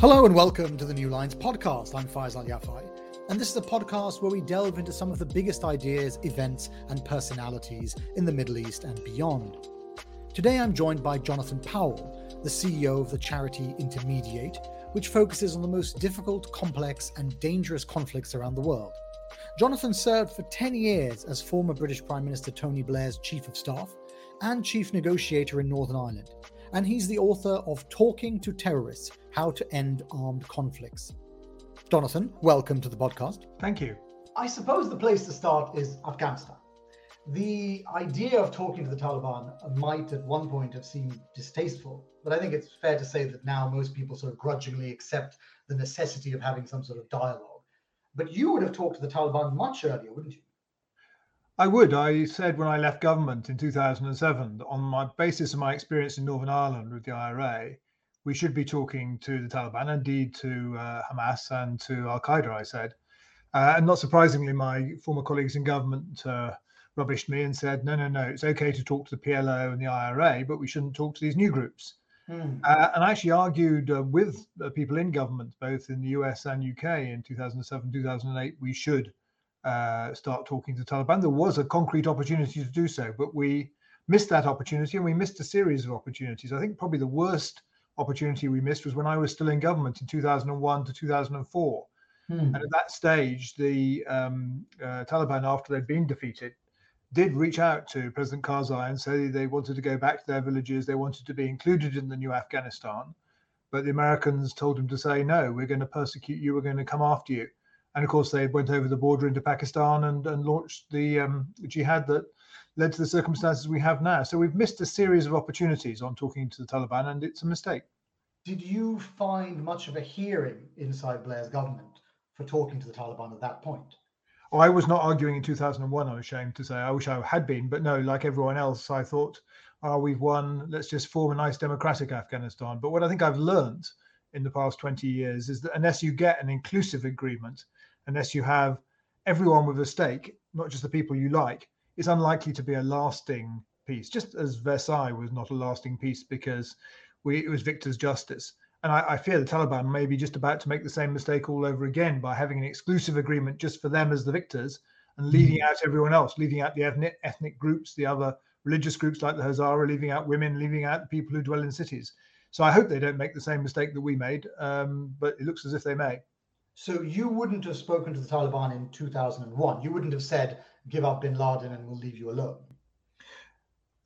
Hello and welcome to the New Lines podcast. I'm Faiz Al Yafai, and this is a podcast where we delve into some of the biggest ideas, events, and personalities in the Middle East and beyond. Today I'm joined by Jonathan Powell, the CEO of the charity Inter Mediate, which focuses on the most difficult, complex, and dangerous conflicts around the world. Jonathan served for 10 years as former British Prime Minister Tony Blair's Chief of Staff and Chief Negotiator in Northern Ireland and he's the author of Talking to Terrorists How to End Armed Conflicts. Jonathan, welcome to the podcast. Thank you. I suppose the place to start is Afghanistan. The idea of talking to the Taliban might at one point have seemed distasteful, but I think it's fair to say that now most people sort of grudgingly accept the necessity of having some sort of dialogue. But you would have talked to the Taliban much earlier, wouldn't you? I would. I said when I left government in 2007, that on my basis of my experience in Northern Ireland with the IRA, we should be talking to the Taliban, indeed to uh, Hamas and to Al Qaeda, I said. Uh, and not surprisingly, my former colleagues in government uh, rubbished me and said, no, no, no, it's okay to talk to the PLO and the IRA, but we shouldn't talk to these new groups. Uh, and I actually argued uh, with people in government, both in the US and UK in 2007, 2008, we should uh, start talking to Taliban. There was a concrete opportunity to do so, but we missed that opportunity and we missed a series of opportunities. I think probably the worst opportunity we missed was when I was still in government in 2001 to 2004. Hmm. And at that stage, the um, uh, Taliban, after they'd been defeated, did reach out to President Karzai and say they wanted to go back to their villages, they wanted to be included in the new Afghanistan. But the Americans told him to say, no, we're going to persecute you, we're going to come after you and of course they went over the border into Pakistan and, and launched the um, jihad that led to the circumstances we have now. So we've missed a series of opportunities on talking to the Taliban, and it's a mistake. Did you find much of a hearing inside Blair's government for talking to the Taliban at that point? Oh, I was not arguing in 2001. I'm ashamed to say. I wish I had been, but no. Like everyone else, I thought, "Oh, we've won. Let's just form a nice democratic Afghanistan." But what I think I've learned in the past 20 years is that unless you get an inclusive agreement, unless you have everyone with a stake, not just the people you like, it's unlikely to be a lasting peace. Just as Versailles was not a lasting peace because we, it was victor's justice. And I, I, fear the Taliban may be just about to make the same mistake all over again by having an exclusive agreement just for them as the victors and mm. leaving out everyone else, leaving out the ethnic, ethnic groups, the other religious groups like the Hazara, leaving out women, leaving out the people who dwell in cities. So I hope they don't make the same mistake that we made, um, but it looks as if they may. So you wouldn't have spoken to the Taliban in 2001. You wouldn't have said, give up bin Laden and we'll leave you alone.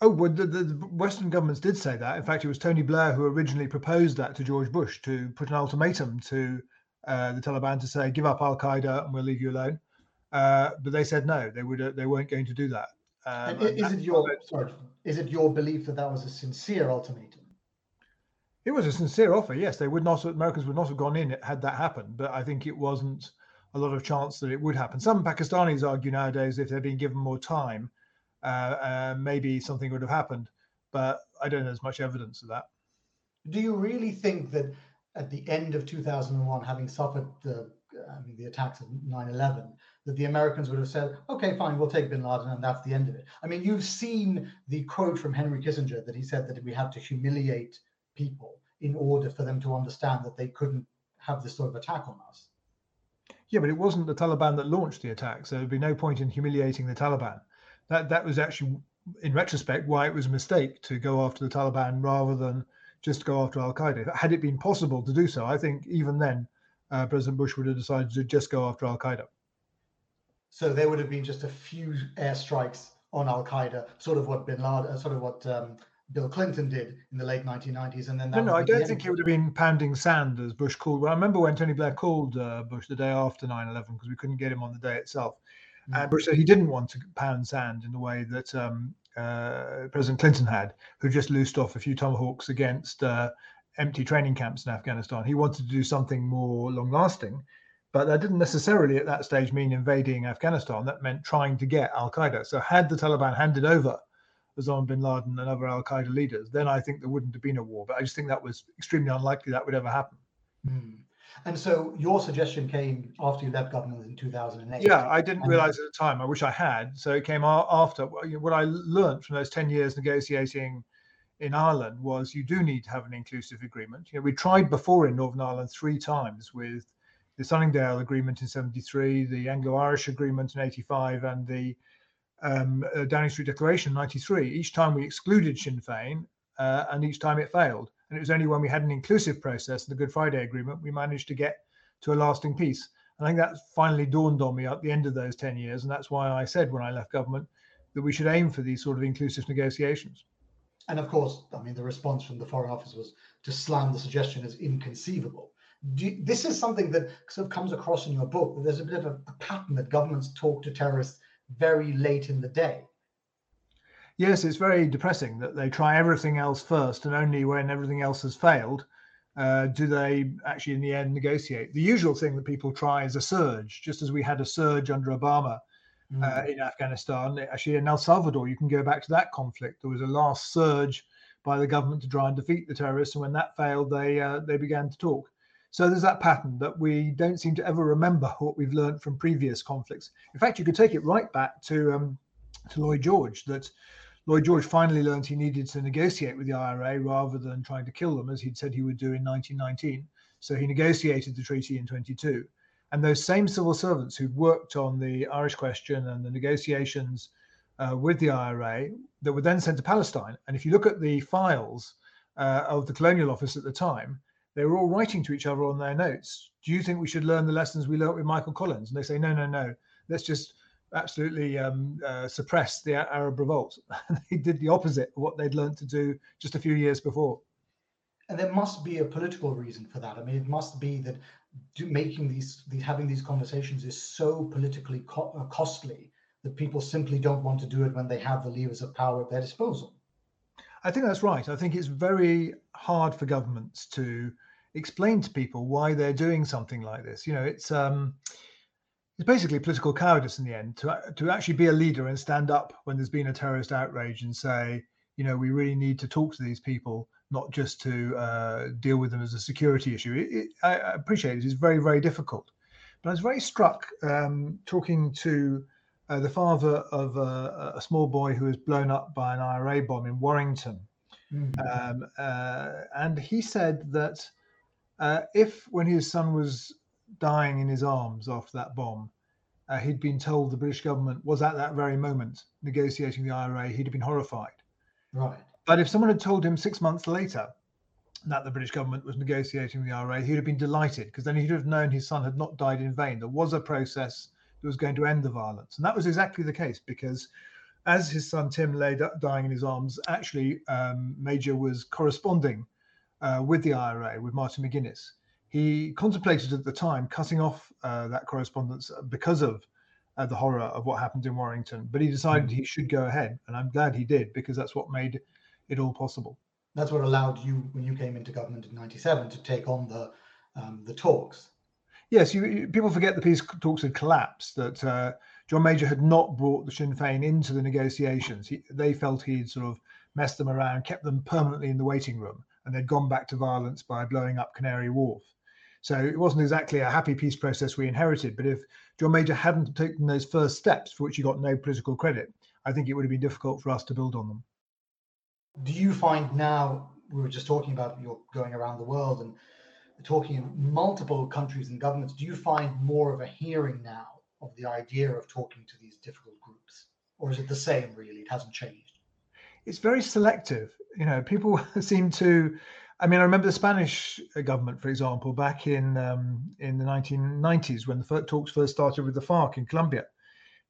Oh, well, the, the, Western governments did say that. In fact, it was Tony Blair who originally proposed that to George Bush to put an ultimatum to uh, the Taliban to say, give up Al Qaeda and we'll leave you alone. Uh, but they said no, they would uh, they weren't going to do that. Um, is it your sorry, is it your belief that that was a sincere ultimatum? It was a sincere offer. Yes, they would not. Americans would not have gone in had that happened. But I think it wasn't a lot of chance that it would happen. Some Pakistanis argue nowadays if they'd been given more time, uh, uh, maybe something would have happened. But I don't know as much evidence of that. Do you really think that at the end of 2001, having suffered the I mean, the attacks of 9/11, that the Americans would have said, "Okay, fine, we'll take Bin Laden, and that's the end of it." I mean, you've seen the quote from Henry Kissinger that he said that we have to humiliate people in order for them to understand that they couldn't have this sort of attack on us. Yeah, but it wasn't the Taliban that launched the attack, so there'd be no point in humiliating the Taliban. That that was actually, in retrospect, why it was a mistake to go after the Taliban rather than just go after Al Qaeda. Had it been possible to do so, I think even then, uh, President Bush would have decided to just go after Al Qaeda. So there would have been just a few airstrikes on Al Qaeda, sort of what Bin Laden, uh, sort of what um, Bill Clinton did in the late 1990s, and then no, no, I don't think he would have been pounding sand as Bush called. Well, I remember when Tony Blair called uh, Bush the day after 9/11 because we couldn't get him on the day itself, mm-hmm. and Bush said he didn't want to pound sand in the way that um, uh, President Clinton had, who just loosed off a few tomahawks against uh, empty training camps in Afghanistan. He wanted to do something more long-lasting, but that didn't necessarily at that stage mean invading Afghanistan. That meant trying to get Al Qaeda. So had the Taliban handed over Osama bin Laden and other Al Qaeda leaders, then I think there wouldn't have been a war. But I just think that was extremely unlikely that would ever happen. Mm. And so your suggestion came after you left government in 2008. Yeah, I didn't realize at the time. I wish I had. So it came after what I learned from those 10 years negotiating in Ireland was you do need to have an inclusive agreement. You know, we tried before in Northern Ireland three times with the Sunningdale Agreement in 73, the Anglo-Irish Agreement in 85, and the um, uh, Downing Street Declaration 93. Each time we excluded Sinn Féin, uh, and each time it failed. And it was only when we had an inclusive process, the Good Friday Agreement, we managed to get to a lasting peace. I think that finally dawned on me at the end of those 10 years. And that's why I said when I left government that we should aim for these sort of inclusive negotiations. And of course, I mean, the response from the Foreign Office was to slam the suggestion as inconceivable. You, this is something that sort of comes across in your book. There's a bit of a, a pattern that governments talk to terrorists very late in the day. Yes, it's very depressing that they try everything else first, and only when everything else has failed uh, do they actually, in the end, negotiate. The usual thing that people try is a surge, just as we had a surge under Obama uh, mm. in Afghanistan. Actually, in El Salvador, you can go back to that conflict. There was a last surge by the government to try and defeat the terrorists, and when that failed, they uh, they began to talk. So there's that pattern that we don't seem to ever remember what we've learned from previous conflicts. In fact, you could take it right back to um, to Lloyd George that Lloyd George finally learned he needed to negotiate with the IRA rather than trying to kill them, as he'd said he would do in 1919. So he negotiated the treaty in 22. And those same civil servants who'd worked on the Irish question and the negotiations uh, with the IRA that were then sent to Palestine. And if you look at the files uh, of the Colonial Office at the time, they were all writing to each other on their notes. Do you think we should learn the lessons we learnt with Michael Collins? And they say, no, no, no. Let's just absolutely um, uh, suppress the Arab revolt. they did the opposite of what they'd learned to do just a few years before. And there must be a political reason for that. I mean, it must be that do, making these, these, having these conversations is so politically co- uh, costly that people simply don't want to do it when they have the levers of power at their disposal. I think that's right. I think it's very hard for governments to explain to people why they're doing something like this. You know, it's um, it's basically political cowardice in the end to to actually be a leader and stand up when there's been a terrorist outrage and say, you know, we really need to talk to these people not just to uh, deal with them as a security issue. It, it, I, appreciate it. It's very, very difficult. But I was very struck um, talking to uh, the father of a, a, small boy who was blown up by an IRA bomb in Warrington. Mm-hmm. Um, uh, and he said that uh, if, when his son was dying in his arms after that bomb, uh, he'd been told the British government was at that very moment negotiating the IRA, he'd have been horrified. Right. But if someone had told him six months later that the British government was negotiating the IRA, he'd have been delighted because then he'd have known his son had not died in vain. There was a process that was going to end the violence. And that was exactly the case because as his son Tim lay dying in his arms, actually, um, Major was corresponding uh, with the IRA, with Martin McGuinness. He contemplated at the time cutting off uh, that correspondence because of uh, the horror of what happened in Warrington, but he decided mm. he should go ahead. And I'm glad he did because that's what made it all possible. That's what allowed you, when you came into government in '97, to take on the um, the talks. Yes, you, you, people forget the peace talks had collapsed. That uh, John Major had not brought the Sinn Féin into the negotiations. He, they felt he'd sort of messed them around, kept them permanently in the waiting room, and they'd gone back to violence by blowing up Canary Wharf. So it wasn't exactly a happy peace process we inherited. But if John Major hadn't taken those first steps, for which he got no political credit, I think it would have been difficult for us to build on them do you find now we were just talking about you're going around the world and talking in multiple countries and governments do you find more of a hearing now of the idea of talking to these difficult groups or is it the same really it hasn't changed it's very selective you know people seem to i mean i remember the spanish government for example back in um, in the 1990s when the talks first started with the farc in colombia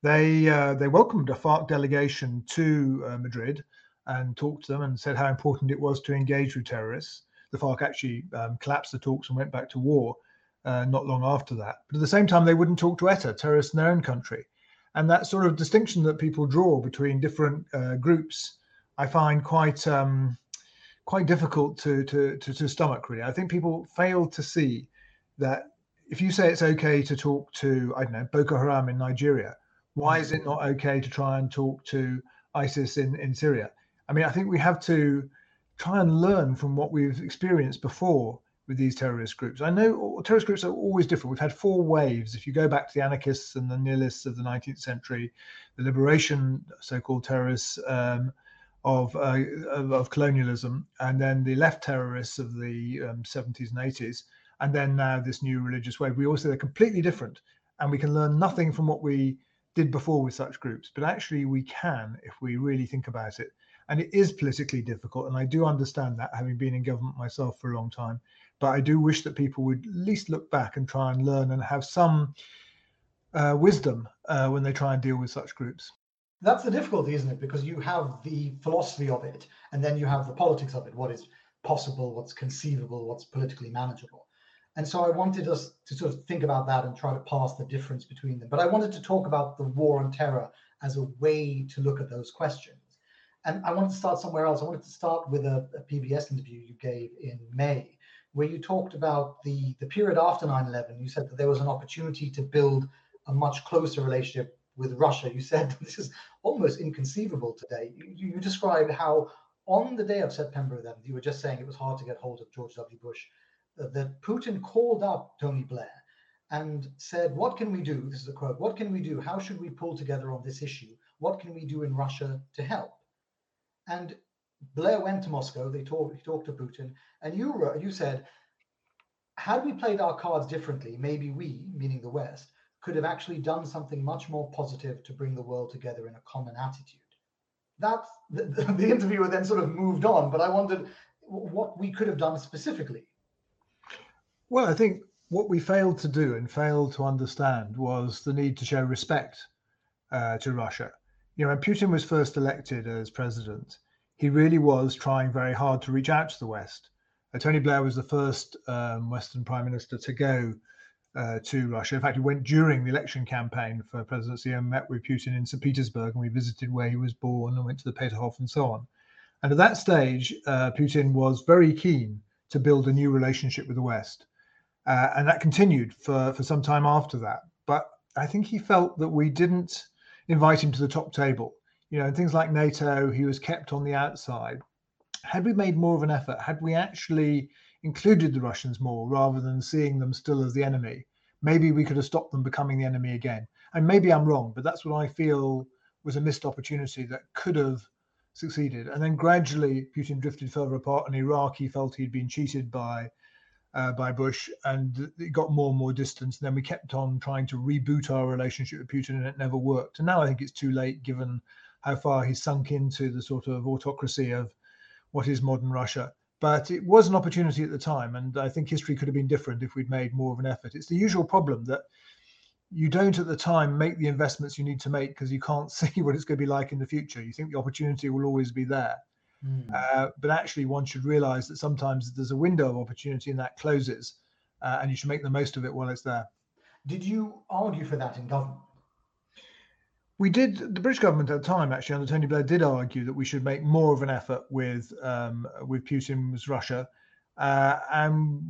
they uh, they welcomed a farc delegation to uh, madrid and talked to them and said how important it was to engage with terrorists. The FARC actually um, collapsed the talks and went back to war uh, not long after that. But at the same time, they wouldn't talk to ETA, terrorists in their own country. And that sort of distinction that people draw between different uh, groups, I find quite um, quite difficult to, to, to to stomach. Really, I think people fail to see that if you say it's okay to talk to I don't know Boko Haram in Nigeria, why is it not okay to try and talk to ISIS in, in Syria? I mean, I think we have to try and learn from what we've experienced before with these terrorist groups. I know terrorist groups are always different. We've had four waves. If you go back to the anarchists and the nihilists of the 19th century, the liberation so-called terrorists um, of, uh, of, colonialism, and then the left terrorists of the um, 70s and 80s, and then now this new religious wave. We all also they're completely different, and we can learn nothing from what we did before with such groups. But actually, we can if we really think about it. And it is politically difficult, and I do understand that, having been in government myself for a long time. But I do wish that people would at least look back and try and learn and have some uh, wisdom uh, when they try and deal with such groups. That's the difficulty, isn't it? Because you have the philosophy of it, and then you have the politics of it. What is possible? What's conceivable? What's politically manageable? And so I wanted us to sort of think about that and try to pass the difference between them. But I wanted to talk about the war on terror as a way to look at those questions. And I wanted to start somewhere else. I wanted to start with a, a PBS interview you gave in May, where you talked about the, the period after 9 11. You said that there was an opportunity to build a much closer relationship with Russia. You said this is almost inconceivable today. You, you described how on the day of September 11th, you were just saying it was hard to get hold of George W. Bush, uh, that Putin called up Tony Blair and said, What can we do? This is a quote What can we do? How should we pull together on this issue? What can we do in Russia to help? And Blair went to Moscow. They talked. He talked to Putin, and you you said, had we played our cards differently, maybe we, meaning the West, could have actually done something much more positive to bring the world together in a common attitude. That the, the interviewer then sort of moved on, but I wondered what we could have done specifically. Well, I think what we failed to do and failed to understand was the need to show respect uh, to Russia. You know, when Putin was first elected as president, he really was trying very hard to reach out to the West. Uh, Tony Blair was the first um, Western prime minister to go uh, to Russia. In fact, he went during the election campaign for presidency and met with Putin in St. Petersburg, and we visited where he was born and went to the Peterhof and so on. And at that stage, uh, Putin was very keen to build a new relationship with the West. Uh, and that continued for, for some time after that. But I think he felt that we didn't invite him to the top table. You know, in things like NATO, he was kept on the outside. Had we made more of an effort, had we actually included the Russians more rather than seeing them still as the enemy, maybe we could have stopped them becoming the enemy again. And maybe I'm wrong, but that's what I feel was a missed opportunity that could have succeeded. And then gradually Putin drifted further apart. and Iraq, he felt he'd been cheated by uh, by Bush, and it got more and more distance. And then we kept on trying to reboot our relationship with Putin, and it never worked. And now I think it's too late, given how far he's sunk into the sort of autocracy of what is modern Russia but it was an opportunity at the time and i think history could have been different if we'd made more of an effort. It's the usual problem that you don't at the time make the investments you need to make because you can't see what it's going to be like in the future. You think the opportunity will always be there. Mm. uh, but actually one should realize that sometimes there's a window of opportunity and that closes uh, and you should make the most of it while it's there. Did you argue for that in government we did the British government at the time actually under Tony Blair did argue that we should make more of an effort with um, with Putin's Russia, uh, and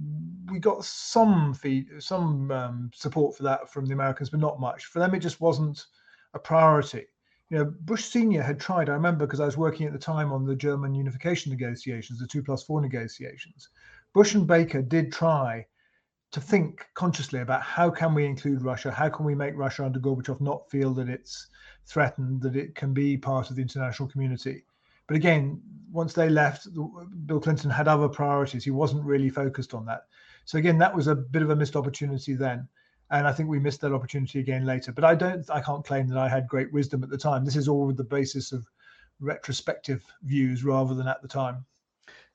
we got some feed, some um, support for that from the Americans, but not much. For them, it just wasn't a priority. You know, Bush Senior had tried. I remember because I was working at the time on the German unification negotiations, the two plus four negotiations. Bush and Baker did try to think consciously about how can we include Russia? How can we make Russia under Gorbachev not feel that it's threatened, that it can be part of the international community? But again, once they left, Bill Clinton had other priorities. He wasn't really focused on that. So again, that was a bit of a missed opportunity then. And I think we missed that opportunity again later. But I don't, I can't claim that I had great wisdom at the time. This is all the basis of retrospective views rather than at the time.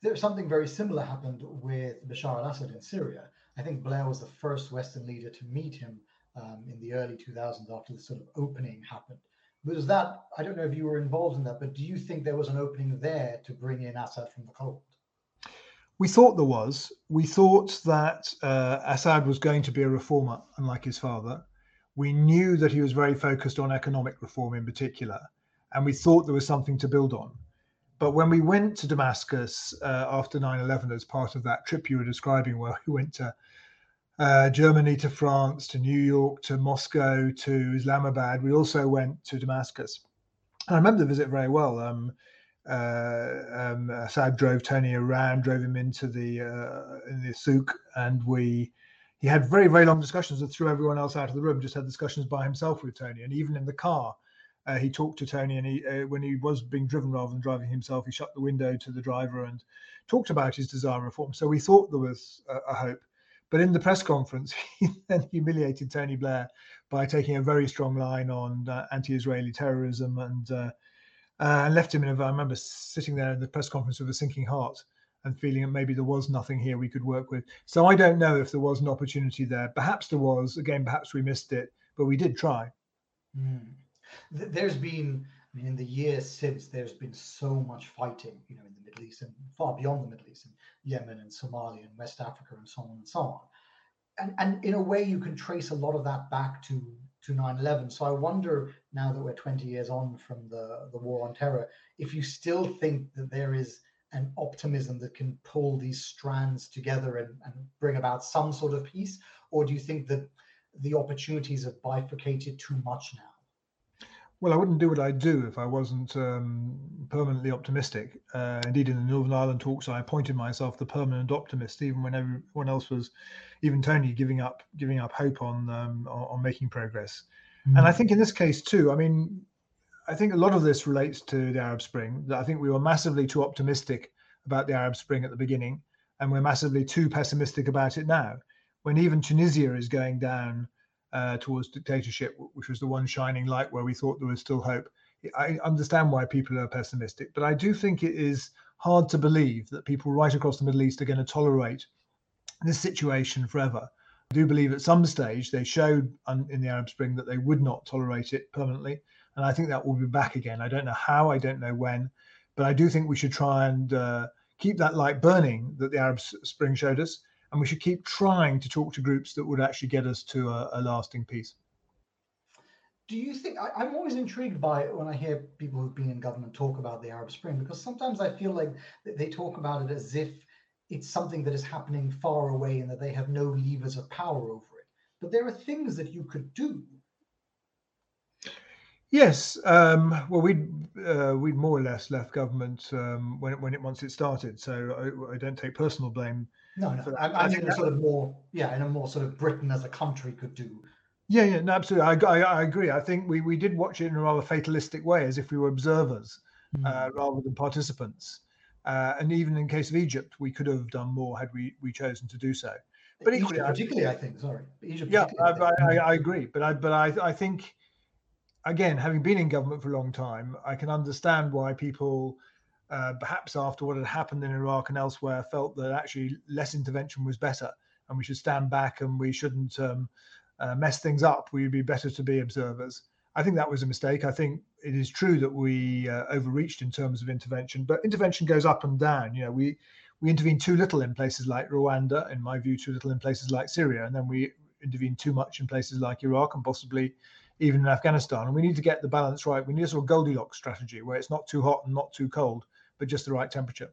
There's something very similar happened with Bashar al-Assad in Syria I think Blair was the first Western leader to meet him um, in the early 2000s after the sort of opening happened. Was that, I don't know if you were involved in that, but do you think there was an opening there to bring in Assad from the cold? We thought there was. We thought that uh, Assad was going to be a reformer, unlike his father. We knew that he was very focused on economic reform in particular, and we thought there was something to build on. But when we went to Damascus uh, after 9 11 as part of that trip you were describing, where we went to uh, Germany to France to New York to Moscow to Islamabad. We also went to Damascus. I remember the visit very well. Um, uh, um, Assad drove Tony around, drove him into the uh, in the souk, and we he had very very long discussions and threw everyone else out of the room. Just had discussions by himself with Tony, and even in the car, uh, he talked to Tony, and he, uh, when he was being driven rather than driving himself, he shut the window to the driver and talked about his desire of reform. So we thought there was a, a hope. But in the press conference, he then humiliated Tony Blair by taking a very strong line on uh, anti-Israeli terrorism and uh, uh, and left him in a. I remember sitting there in the press conference with a sinking heart and feeling that maybe there was nothing here we could work with. So I don't know if there was an opportunity there. Perhaps there was. Again, perhaps we missed it, but we did try. Mm. There's been, I mean, in the years since, there's been so much fighting, you know, in the Middle East and far beyond the Middle East, in Yemen and Somalia and West Africa and so on and so on. And, and in a way, you can trace a lot of that back to to 9/11. So I wonder now that we're 20 years on from the the war on terror, if you still think that there is an optimism that can pull these strands together and, and bring about some sort of peace, or do you think that the opportunities have bifurcated too much now? Well, I wouldn't do what I do if I wasn't um, permanently optimistic. Uh, indeed, in the Northern Ireland talks, I appointed myself the permanent optimist, even when everyone else was, even Tony, giving up giving up hope on um, on, making progress. Mm-hmm. And I think in this case too, I mean, I think a lot of this relates to the Arab Spring. That I think we were massively too optimistic about the Arab Spring at the beginning, and we're massively too pessimistic about it now. When even Tunisia is going down uh, towards dictatorship, which was the one shining light where we thought there was still hope. I understand why people are pessimistic, but I do think it is hard to believe that people right across the Middle East are going to tolerate this situation forever. I do believe at some stage they showed in the Arab Spring that they would not tolerate it permanently. And I think that will be back again. I don't know how, I don't know when, but I do think we should try and uh, keep that light burning that the Arab Spring showed us and we should keep trying to talk to groups that would actually get us to a, a lasting peace. Do you think I, am always intrigued by it when I hear people who've been in government talk about the Arab Spring because sometimes I feel like they talk about it as if it's something that is happening far away and that they have no levers of power over it. But there are things that you could do Yes, um, well, we'd uh, we'd more or less left government um, when it, when it once it started, so I, I don't take personal blame. No, no, I, I, I think sort of more, yeah, in a more sort of Britain as a country could do. Yeah, yeah, no, absolutely. I, I, I, agree. I think we, we did watch it in a rather fatalistic way, as if we were observers mm. uh, rather than participants. Uh, and even in case of Egypt, we could have done more had we, we chosen to do so. But Egypt, equally, particularly, I think. Sorry, Egypt. Yeah, I, I, I, agree. But I but I I think again, having been in government for a long time, I can understand why people, uh, perhaps after what had happened in Iraq and elsewhere, felt that actually less intervention was better, and we should stand back and we shouldn't um, uh, mess things up. We'd be better to be observers. I think that was a mistake. I think it is true that we uh, overreached in terms of intervention, but intervention goes up and down. You know, we we intervene too little in places like Rwanda, in my view, too little in places like Syria, and then we intervene too much in places like Iraq and possibly even in Afghanistan. And we need to get the balance right. We need a sort of Goldilocks strategy where it's not too hot and not too cold, but just the right temperature.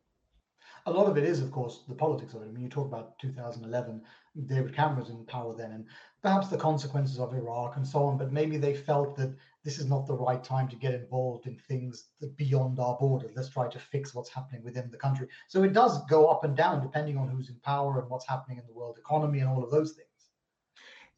A lot of it is, of course, the politics of it. I mean, you talk about 2011, David Cameron's in power then, and perhaps the consequences of Iraq and so on. But maybe they felt that this is not the right time to get involved in things beyond our borders. Let's try to fix what's happening within the country. So it does go up and down depending on who's in power and what's happening in the world economy and all of those things.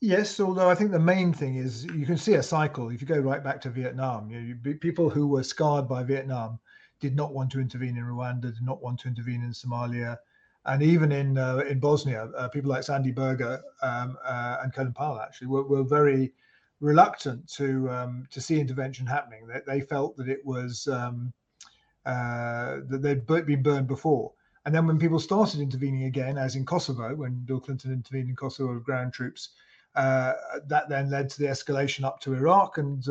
Yes, although I think the main thing is you can see a cycle. If you go right back to Vietnam, you, know, people who were scarred by Vietnam did not want to intervene in Rwanda, did not want to intervene in Somalia, and even in uh, in Bosnia, uh, people like Sandy Berger um, uh, and Colin Powell actually were, were very reluctant to um, to see intervention happening. They, they felt that it was um, uh, that they'd been burned before. And then when people started intervening again, as in Kosovo, when Bill Clinton intervened in Kosovo with ground troops, uh, that then led to the escalation up to Iraq, and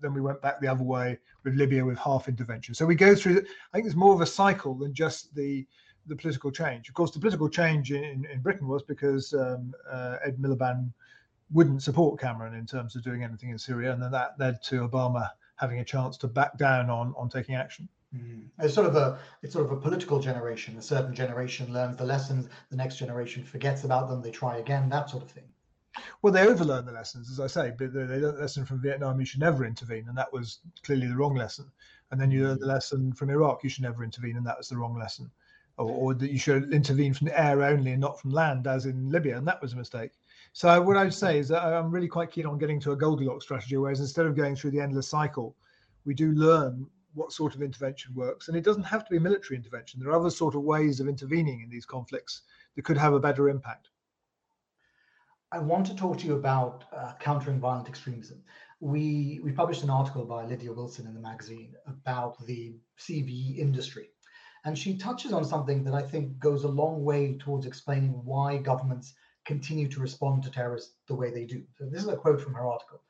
then we went back the other way with Libya with half intervention. So we go through. I think it's more of a cycle than just the the political change. Of course, the political change in, in Britain was because um, uh, Ed Miliband wouldn't support Cameron in terms of doing anything in Syria, and then that led to Obama having a chance to back down on on taking action. Mm. It's sort of a it's sort of a political generation. A certain generation learns the lessons, the next generation forgets about them. They try again, that sort of thing. Well, they overlearn the lessons, as I say, but they learned the lesson from Vietnam, you should never intervene, and that was clearly the wrong lesson. And then you learn the mm-hmm. lesson from Iraq, you should never intervene, and that was the wrong lesson. Or, or that you should intervene from the air only and not from land, as in Libya, and that was a mistake. So what I'd say is that I'm really quite keen on getting to a Goldilocks strategy, whereas instead of going through the endless cycle, we do learn what sort of intervention works. And it doesn't have to be military intervention. There are other sort of ways of intervening in these conflicts that could have a better impact. I want to talk to you about uh, countering violent extremism. We we published an article by Lydia Wilson in the magazine about the CVE industry, and she touches on something that I think goes a long way towards explaining why governments continue to respond to terrorists the way they do. So this is a quote from her article.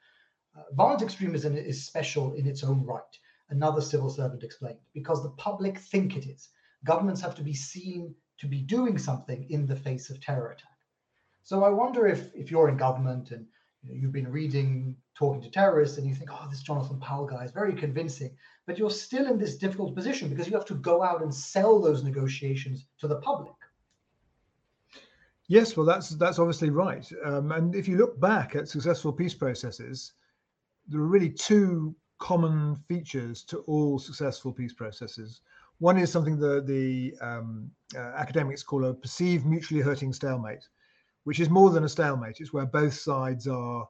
Uh, violent extremism is special in its own right another civil servant explained, because the public think it is. Governments have to be seen to be doing something in the face of terror attack. So I wonder if if you're in government and you you've been reading, talking to terrorists, and you think, oh, this Jonathan Powell guy is very convincing, but you're still in this difficult position because you have to go out and sell those negotiations to the public. Yes, well, that's that's obviously right. Um, and if you look back at successful peace processes, there are really two common features to all successful peace processes. One is something that the um, uh, academics call a perceived mutually hurting stalemate, which is more than a stalemate. It's where both sides are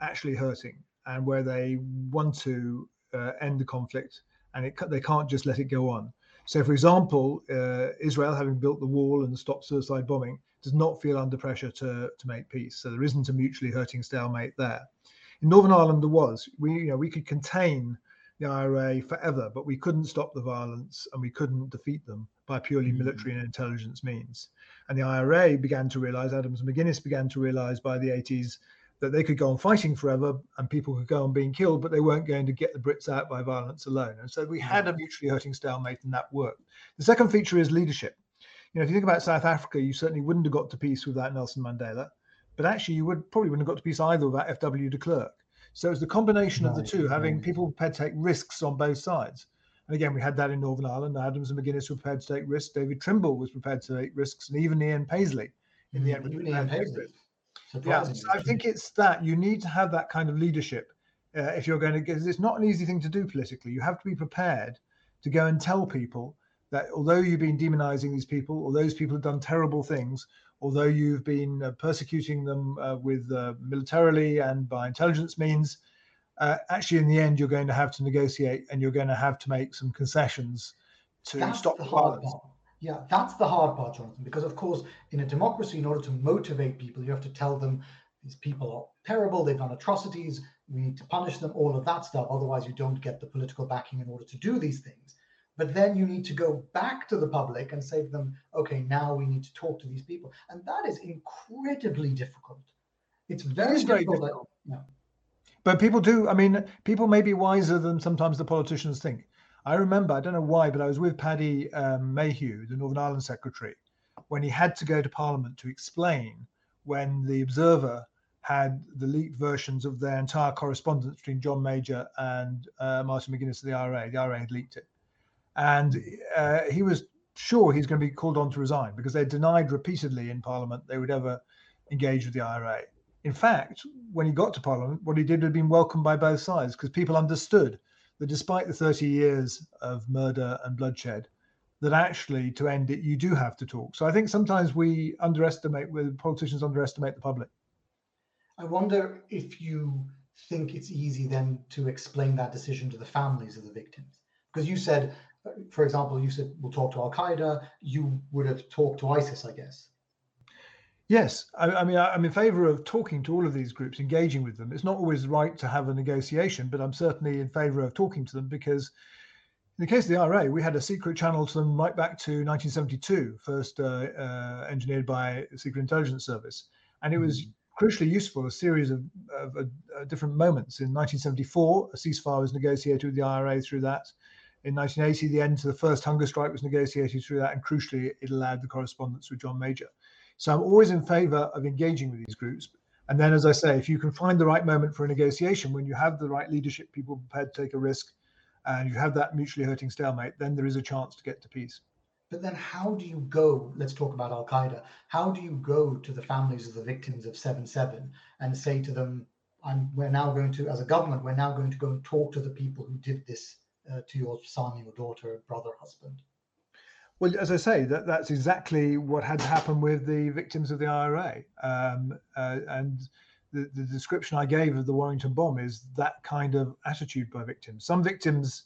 actually hurting and where they want to uh, end the conflict and it, they can't just let it go on. So, for example, uh, Israel, having built the wall and stopped suicide bombing, does not feel under pressure to, to make peace. So there isn't a mutually hurting stalemate there. In Northern Ireland, there was. We, you know, we could contain the IRA forever, but we couldn't stop the violence and we couldn't defeat them by purely mm. military and intelligence means. And the IRA began to realize, Adams and McGuinness began to realize by the 80s that they could go on fighting forever and people could go on being killed, but they weren't going to get the Brits out by violence alone. And so we mm. had a mutually hurting stalemate and that worked. The second feature is leadership. You know, if you think about South Africa, you certainly wouldn't have got to peace without Nelson Mandela but actually you would probably wouldn't have got to peace either without F.W. de Klerk. So it's the combination of the two, having people prepared to take risks on both sides. And again, we had that in Northern Ireland. Adams and McGuinness were prepared to take risks. David Trimble was prepared to take risks, and even Ian Paisley in the mm, end. Even Ian Paisley. Yeah, so I think it's that you need to have that kind of leadership uh, if you're going to get. It's not an easy thing to do politically. You have to be prepared to go and tell people that although you've been demonizing these people, or those people have done terrible things, although you've been uh, persecuting them uh, with uh, militarily and by intelligence means, uh, actually in the end you're going to have to negotiate and you're going to have to make some concessions to that's stop the hard violence. part. Yeah, that's the hard part, Jonathan, because of course, in a democracy, in order to motivate people, you have to tell them these people are terrible, they've done atrocities, we need to punish them, all of that stuff. Otherwise, you don't get the political backing in order to do these things. But then you need to go back to the public and say to them, okay, now we need to talk to these people. And that is incredibly difficult. It's very, it very difficult. difficult. yeah. But people do, I mean, people may be wiser than sometimes the politicians think. I remember, I don't know why, but I was with Paddy um, Mayhew, the Northern Ireland Secretary, when he had to go to Parliament to explain when the Observer had the leaked versions of their entire correspondence between John Major and uh, Martin McGuinness of the IRA. The IRA had leaked it and uh, he was sure he's going to be called on to resign because they denied repeatedly in Parliament they would ever engage with the IRA. In fact, when he got to Parliament, what he did had been welcomed by both sides because people understood that despite the 30 years of murder and bloodshed, that actually to end it, you do have to talk. So I think sometimes we underestimate, politicians underestimate the public. I wonder if you think it's easy then to explain that decision to the families of the victims. Because you said for example, you said we'll talk to Al Qaeda. You would have talked to ISIS, I guess. Yes, I, I mean, I, am in favour of talking to all of these groups, engaging with them. It's not always right to have a negotiation, but I'm certainly in favour of talking to them because, in the case of the IRA, we had a secret channel to them right back to 1972, first uh, uh, engineered by the Secret Intelligence Service, and it was mm-hmm. crucially useful. A series of, of uh, different moments. In 1974, a ceasefire was negotiated with the IRA through that. In 1980, the end to the first hunger strike was negotiated through that, and crucially, it allowed the correspondence with John Major. So I'm always in favour of engaging with these groups. And then, as I say, if you can find the right moment for a negotiation, when you have the right leadership, people prepared to take a risk, and you have that mutually hurting stalemate, then there is a chance to get to peace. But then, how do you go? Let's talk about Al Qaeda. How do you go to the families of the victims of 7 7 and say to them, I'm, we're now going to, as a government, we're now going to go and talk to the people who did this uh, to your son, your daughter, brother, husband? Well, as I say, that that's exactly what had to happen with the victims of the IRA, um, uh, and the, the description I gave of the Warrington bomb is that kind of attitude by victims. Some victims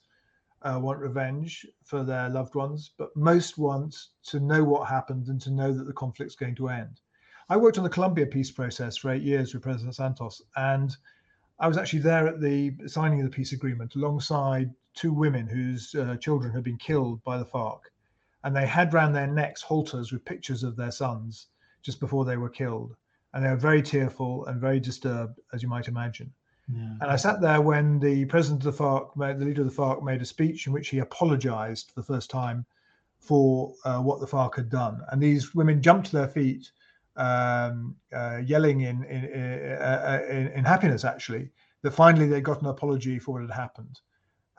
uh, want revenge for their loved ones, but most want to know what happened and to know that the conflict's going to end. I worked on the Colombia peace process for eight years with President Santos, and I was actually there at the signing of the peace agreement alongside two women whose uh, children had been killed by the FARC. And they had round their necks halters with pictures of their sons just before they were killed. And they were very tearful and very disturbed, as you might imagine. Yeah. And I sat there when the president of the FARC, the leader of the FARC, made a speech in which he apologized for the first time for uh, what the FARC had done. And these women jumped to their feet um, uh, yelling in in, uh, uh, in, in happiness actually that finally they got an apology for what had happened.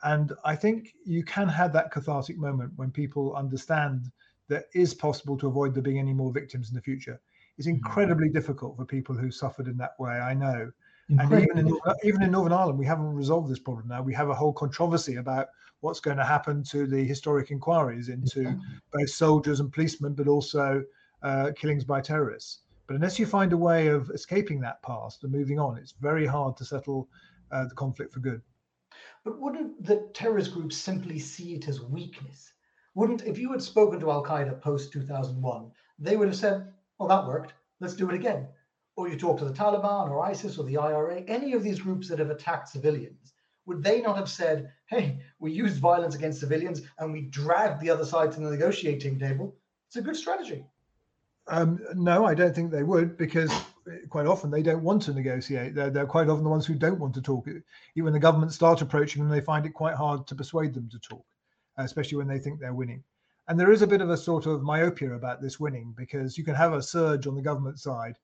And I think you can have that cathartic moment when people understand that is possible to avoid there being any more victims in the future. It's mm. incredibly mm-hmm. difficult for people who suffered in that way. I know. Incredibly. And even in, even in Northern Ireland, we haven't resolved this problem now. We have a whole controversy about what's going to happen to the historic inquiries into both soldiers and policemen, but also uh, killings by terrorists. But unless you find a way of escaping that past and moving on, it's very hard to settle uh, the conflict for good. But wouldn't the terrorist groups simply see it as weakness? Wouldn't, if you had spoken to Al Qaeda post 2001, they would have said, well, that worked, let's do it again. Or you talk to the Taliban or ISIS or the IRA, any of these groups that have attacked civilians, would they not have said, hey, we used violence against civilians and we dragged the other side to the negotiating table? It's a good strategy. Um, no, I don't think they would because quite often they don't want to negotiate. They're, they're quite often the ones who don't want to talk. Even when the government start approaching them, they find it quite hard to persuade them to talk, especially when they think they're winning. And there is a bit of a sort of myopia about this winning because you can have a surge on the government side,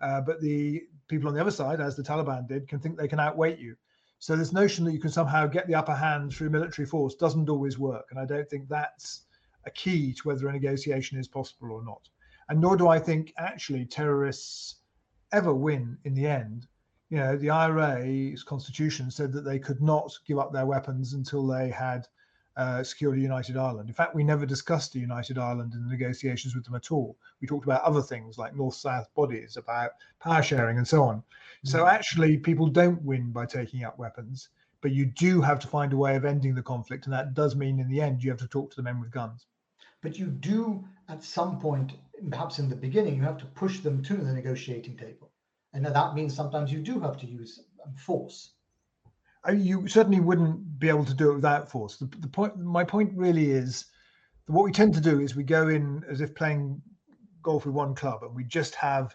uh, but the people on the other side, as the Taliban did, can think they can outweight you. So this notion that you can somehow get the upper hand through military force doesn't always work. And I don't think that's a key to whether a negotiation is possible or not and nor do I think actually terrorists ever win in the end. You know, the IRA's constitution said that they could not give up their weapons until they had uh, secured a united Ireland. In fact, we never discussed a united Ireland in the negotiations with them at all. We talked about other things like north-south bodies, about power sharing, and so on. So mm. actually, people don't win by taking up weapons, but you do have to find a way of ending the conflict, and that does mean in the end you have to talk to the men with guns. But you do, at some point, perhaps in the beginning, you have to push them to the negotiating table. And that means sometimes you do have to use um, force. You certainly wouldn't be able to do it without force. The, the point, my point really is that what we tend to do is we go in as if playing golf with one club, and we just have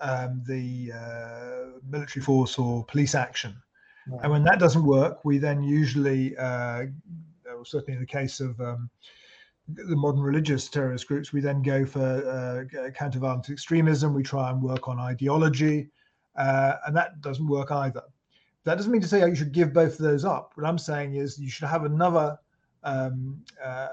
um, the uh, military force or police action. Right. And when that doesn't work, we then usually, uh, certainly in the case of um, the modern religious terrorist groups, we then go for uh, counter-violent extremism. We try and work on ideology, uh, and that doesn't work either. That doesn't mean to say oh, you should give both of those up. What I'm saying is you should have another um, uh,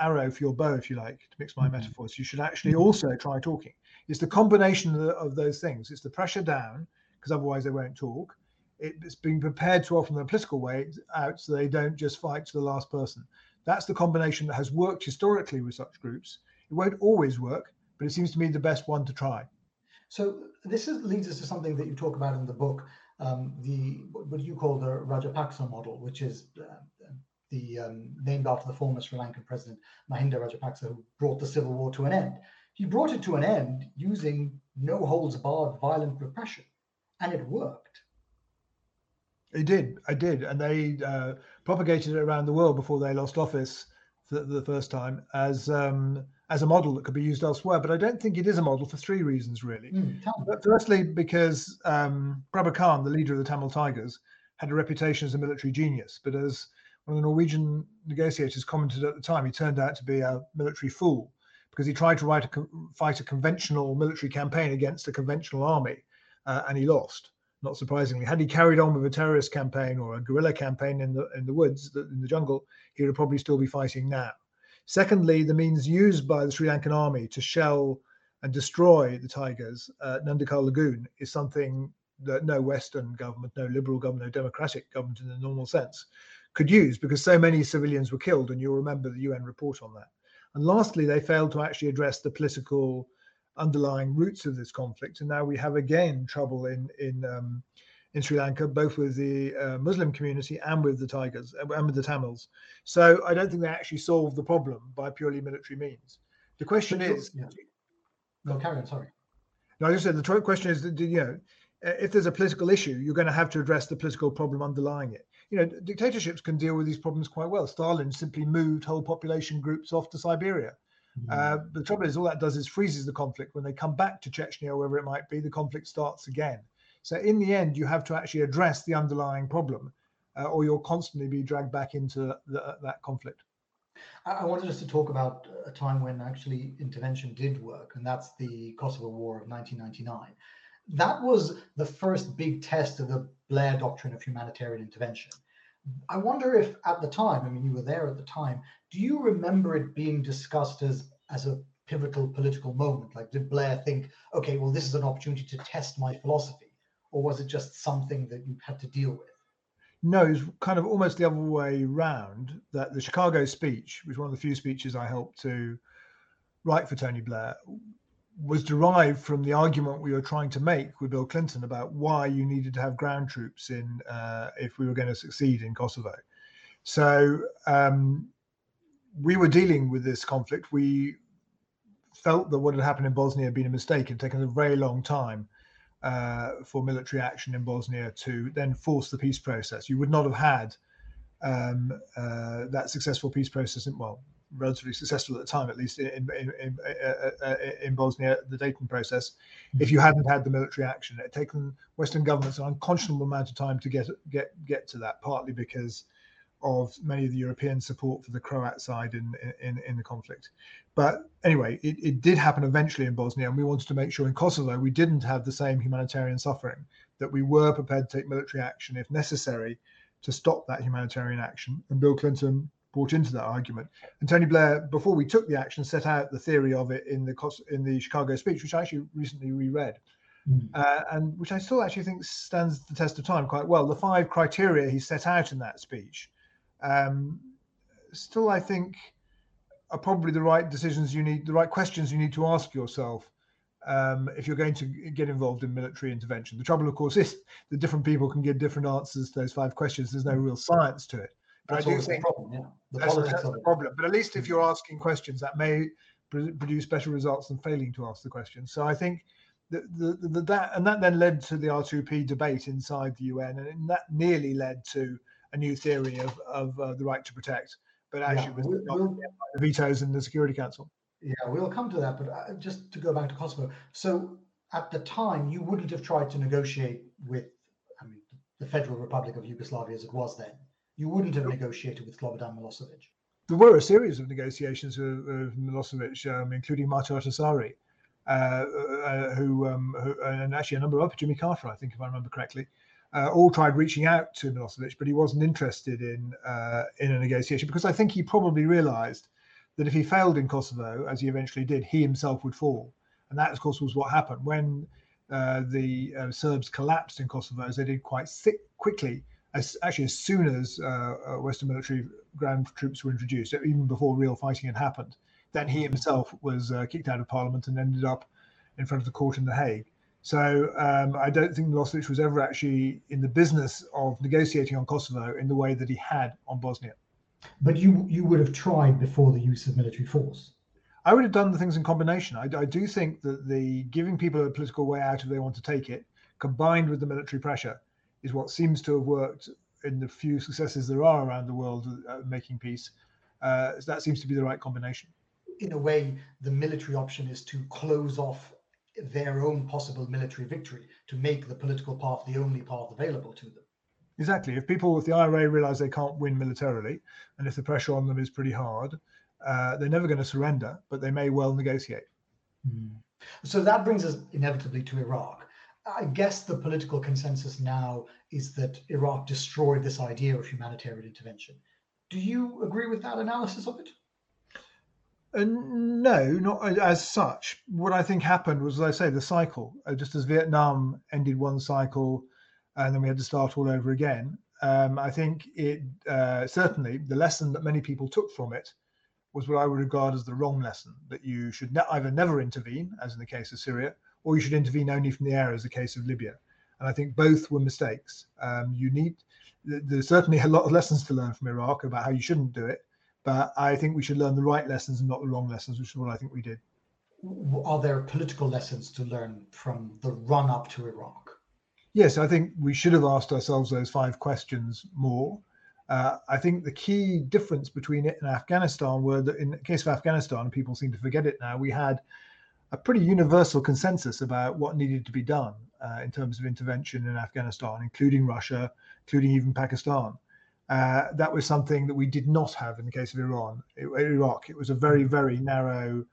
arrow for your bow, if you like, to mix my mm-hmm. metaphors. You should actually also try talking. It's the combination of, the, of those things. It's the pressure down, because otherwise they won't talk. It's being prepared to offer them a political way out so they don't just fight to the last person. That's the combination that has worked historically with such groups. It won't always work, but it seems to me the best one to try. So this is, leads us to something that you talk about in the book, um, the what you call the Rajapaksa model, which is uh, the um, named after the former Sri Lankan president Mahinda Rajapaksa, who brought the civil war to an end. He brought it to an end using no holds barred violent repression, and it worked. It did. I did, and they uh, propagated it around the world before they lost office for the first time as um, as a model that could be used elsewhere. But I don't think it is a model for three reasons, really. Mm, firstly, because um, Khan, the leader of the Tamil Tigers, had a reputation as a military genius, but as one of the Norwegian negotiators commented at the time, he turned out to be a military fool because he tried to a, fight a conventional military campaign against a conventional army, uh, and he lost not surprisingly. Had he carried on with a terrorist campaign or a guerrilla campaign in the in the woods, in the jungle, he would probably still be fighting now. Secondly, the means used by the Sri Lankan army to shell and destroy the tigers at Lagoon is something that no Western government, no liberal government, no democratic government in the normal sense could use because so many civilians were killed. And you'll remember the UN report on that. And lastly, they failed to actually address the political underlying roots of this conflict. And now we have again trouble in in um, in Sri Lanka, both with the uh, Muslim community and with the Tigers uh, and with the Tamils. So I don't think they actually solved the problem by purely military means. The question but is, yeah. no, carry on. Sorry. No, I just said the question is, you know, if there's a political issue, you're going to have to address the political problem underlying it. You know, dictatorships can deal with these problems quite well. Stalin simply moved whole population groups off to Siberia. Mm-hmm. Uh, the trouble is, all that does is freezes the conflict. When they come back to Chechnya or wherever it might be, the conflict starts again. So in the end, you have to actually address the underlying problem, uh, or you'll constantly be dragged back into the, that conflict. I wanted us to talk about a time when actually intervention did work, and that's the Kosovo War of 1999. That was the first big test of the Blair doctrine of humanitarian intervention. I wonder if at the time, I mean, you were there at the time, do you remember it being discussed as, as a pivotal political moment? Like, did Blair think, okay, well, this is an opportunity to test my philosophy? or was it just something that you had to deal with? No, it's kind of almost the other way round. That the Chicago speech, which was one of the few speeches I helped to write for Tony Blair, was derived from the argument we were trying to make with Bill Clinton about why you needed to have ground troops in uh, if we were going to succeed in Kosovo. So um, we were dealing with this conflict. We felt that what had happened in Bosnia had been a mistake. It had taken a very long time uh, for military action in Bosnia to then force the peace process. You would not have had um, uh, that successful peace process, in, well, relatively successful at the time, at least in in, in, uh, uh in Bosnia, the Dayton process, if you hadn't had the military action. It had taken Western governments an unconscionable amount of time to get get get to that, partly because of many of the European support for the Croat side in in, in the conflict. But anyway, it, it did happen eventually in Bosnia, and we wanted to make sure in Kosovo we didn't have the same humanitarian suffering, that we were prepared to take military action if necessary to stop that humanitarian action. And Bill Clinton brought into that argument. And Tony Blair, before we took the action, set out the theory of it in the in the Chicago speech, which I actually recently reread. Mm. Uh, and which I still actually think stands the test of time quite well. The five criteria he set out in that speech um, still, I think, are probably the right decisions you need, the right questions you need to ask yourself um, if you're going to get involved in military intervention. The trouble, of course, is that different people can give different answers to those five questions. There's no real science to it. But I do think the problem, yeah. The that's, that's the problem. But at least if you're asking questions, that may produce better results than failing to ask the questions. So I think the, the, the, that and that then led to the R2P debate inside the UN, and that nearly led to a new theory of, of uh, the right to protect, but actually yeah, was we'll, not we'll, the vetoes in the Security Council. Yeah, we'll come to that. But uh, just to go back to Kosovo, so at the time you wouldn't have tried to negotiate with, I mean, the Federal Republic of Yugoslavia as it was then. You wouldn't have negotiated with Slobodan Milosevic. There were a series of negotiations with, with Milosevic, um, including Martti Ahtisaari, uh, uh, who, um, who, and actually a number of other, Jimmy Carter, I think, if I remember correctly, uh, all tried reaching out to Milosevic, but he wasn't interested in uh, in a negotiation because I think he probably realised that if he failed in Kosovo, as he eventually did, he himself would fall, and that, of course, was what happened when uh, the uh, Serbs collapsed in Kosovo, as they did quite thick, quickly. As actually, as soon as uh, uh, Western military ground troops were introduced, even before real fighting had happened, then he himself was kicked out of Parliament and ended up in front of the court in The Hague. So um, I don't think Milosevic was ever actually in the business of negotiating on Kosovo in the way that he had on Bosnia. But you you would have tried before the use of military force. I would have done the things in combination. I, I do think that the giving people a political way out if they want to take it, combined with the military pressure, is what seems to have worked in the few successes there are around the world uh, making peace. Uh, that seems to be the right combination. In a way, the military option is to close off their own possible military victory to make the political path the only path available to them. Exactly. If people with the IRA realize they can't win militarily, and if the pressure on them is pretty hard, uh, they're never going to surrender, but they may well negotiate. Mm. So that brings us inevitably to Iraq. I guess the political consensus now is that Iraq destroyed this idea of humanitarian intervention. Do you agree with that analysis of it? Uh, no, not as such. What I think happened was, as I say, the cycle. Uh, just as Vietnam ended one cycle, and then we had to start all over again. Um, I think it uh, certainly the lesson that many people took from it was what I would regard as the wrong lesson that you should ne- either never intervene, as in the case of Syria, or you should intervene only from the air, as the case of Libya. And I think both were mistakes. Um, you need there's certainly a lot of lessons to learn from Iraq about how you shouldn't do it, but I think we should learn the right lessons and not the wrong lessons, which is what I think we did. Are there political lessons to learn from the run up to Iraq? Yes, I think we should have asked ourselves those five questions more. Uh, I think the key difference between it and Afghanistan were that in the case of Afghanistan, people seem to forget it now, we had a pretty universal consensus about what needed to be done uh, in terms of intervention in Afghanistan, including Russia, including even Pakistan. Uh, that was something that we did not have in the case of Iran, it, Iraq. It was a very, very narrow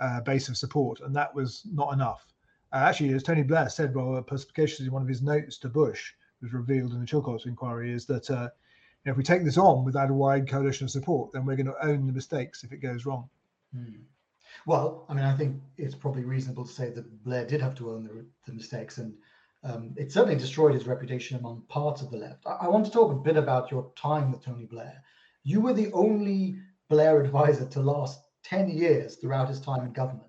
uh, base of support, and that was not enough. Uh, actually, as Tony Blair said rather perspicaciously in one of his notes to Bush, was revealed in the Chilcot inquiry, is that uh, you know, if we take this on without a wide coalition of support, then we're going to own the mistakes if it goes wrong. Hmm. Well, I mean, I think it's probably reasonable to say that Blair did have to own the, the mistakes, and um, it certainly destroyed his reputation among parts of the left. I, I, want to talk a bit about your time with Tony Blair. You were the only Blair advisor to last 10 years throughout his time in government.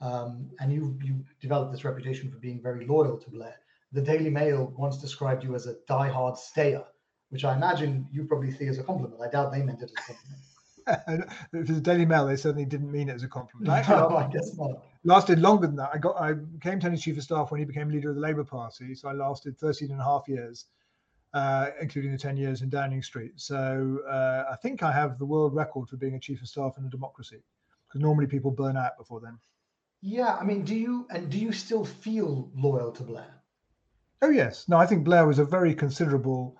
Um, and you you developed this reputation for being very loyal to Blair. The Daily Mail once described you as a die-hard stayer, which I imagine you probably see as a compliment. I doubt they meant it as a compliment. for the Daily Mail, they certainly didn't mean it as a compliment. Actually, no, I guess not. Lasted longer than that. I got I became Tony's chief of staff when he became leader of the Labour Party, so I lasted 13 and a half years, uh, including the 10 years in Downing Street. So uh, I think I have the world record for being a chief of staff in a democracy, because normally people burn out before then. Yeah, I mean, do you and do you still feel loyal to Blair? Oh yes, no, I think Blair was a very considerable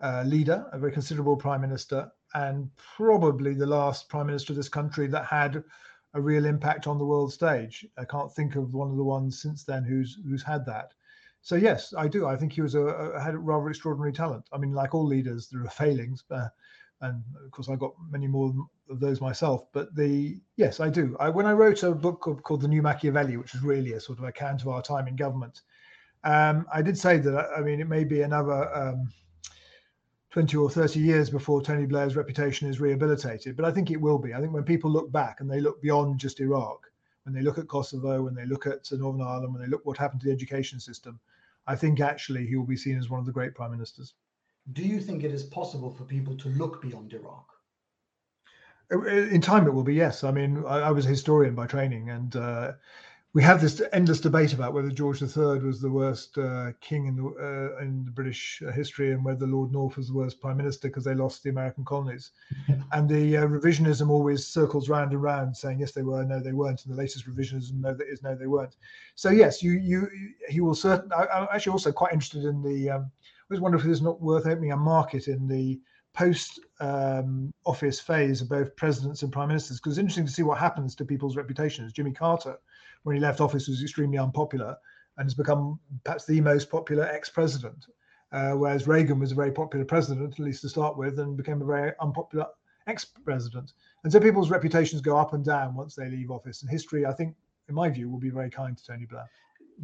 uh, leader, a very considerable prime minister and probably the last prime minister of this country that had a real impact on the world stage. I can't think of one of the ones since then who's who's had that. So yes, I do. I think he was a, a had a rather extraordinary talent. I mean, like all leaders, there are failings, uh, and of course I got many more of those myself. But the yes, I do. I, when I wrote a book called, called The New Machiavelli, which is really a sort of account of our time in government, um, I did say that. I mean, it may be another. Um, 20 or 30 years before Tony Blair's reputation is rehabilitated. But I think it will be. I think when people look back and they look beyond just Iraq, when they look at Kosovo, when they look at Northern Ireland, when they look what happened to the education system, I think actually he will be seen as one of the great prime ministers. Do you think it is possible for people to look beyond Iraq? Uh, in time, it will be yes. I mean, I, I was a historian by training, and uh, we have this endless debate about whether George III was the worst uh, king in the uh, in the British uh, history and whether Lord North was the worst prime minister because they lost the American colonies. and the uh, revisionism always circles round and round, saying yes they were, no they weren't, and the latest revisionism no that is no they weren't. So yes, you you he will certainly. I'm actually also quite interested in the. Um, I always wonder if it's not worth opening a market in the post um, office phase of both presidents and prime ministers because it's interesting to see what happens to people's reputations. Jimmy Carter when he left office was extremely unpopular and has become perhaps the most popular ex-president. Uh, whereas Reagan was a very popular president, at least to start with, and became a very unpopular ex-president. And so people's reputations go up and down once they leave office. And history, I think, in my view, will be very kind to Tony Blair.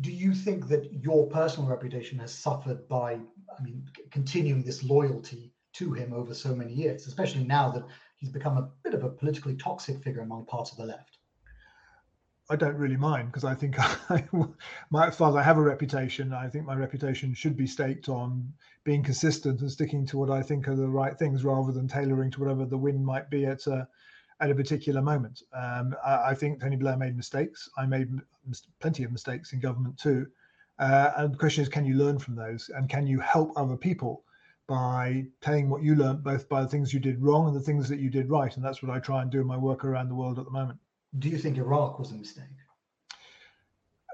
Do you think that your personal reputation has suffered by, I mean, continuing this loyalty to him over so many years, especially now that he's become a bit of a politically toxic figure among parts of the left? I don't really mind because I think I, my, as far as I have a reputation, I think my reputation should be staked on being consistent and sticking to what I think are the right things rather than tailoring to whatever the wind might be at a, at a particular moment. Um, I, I, think Tony Blair made mistakes. I made plenty of mistakes in government too. Uh, and the question is, can you learn from those and can you help other people by telling what you learned, both by the things you did wrong and the things that you did right? And that's what I try and do in my work around the world at the moment do you think Iraq was a mistake?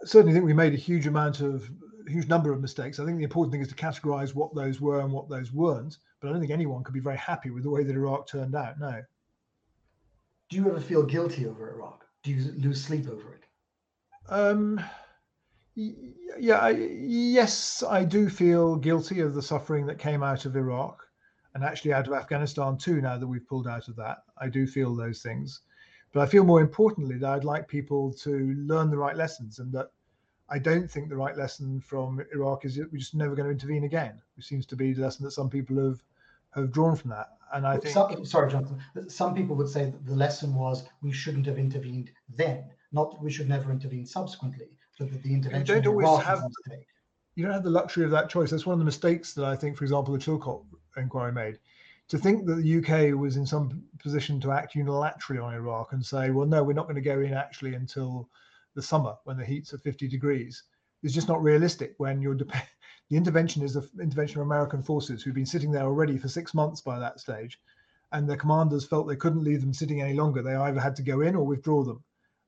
I certainly think we made a huge amount of huge number of mistakes. I think the important thing is to categorize what those were and what those weren't. But I don't think anyone could be very happy with the way that Iraq turned out. No. Do you ever feel guilty over Iraq? Do you lose sleep over it? Um, yeah, I, yes, I do feel guilty of the suffering that came out of Iraq and actually out of Afghanistan too. Now that we've pulled out of that, I do feel those things. But I feel more importantly that I'd like people to learn the right lessons and that I don't think the right lesson from Iraq is that we're just never going to intervene again, which seems to be the lesson that some people have have drawn from that. And I think, some, sorry, Jonathan. Some people would say that the lesson was we shouldn't have intervened then, not that we should never intervene subsequently, but that the intervention. You don't always have. You don't have the luxury of that choice. That's one of the mistakes that I think, for example, the Chilcot inquiry made. To think that the UK was in some position to act unilaterally on Iraq and say, well, no, we're not going to go in actually until the summer when the heat's at 50 degrees is just not realistic when you're the intervention is the intervention of American forces who've been sitting there already for six months by that stage, and their commanders felt they couldn't leave them sitting any longer. They either had to go in or withdraw them,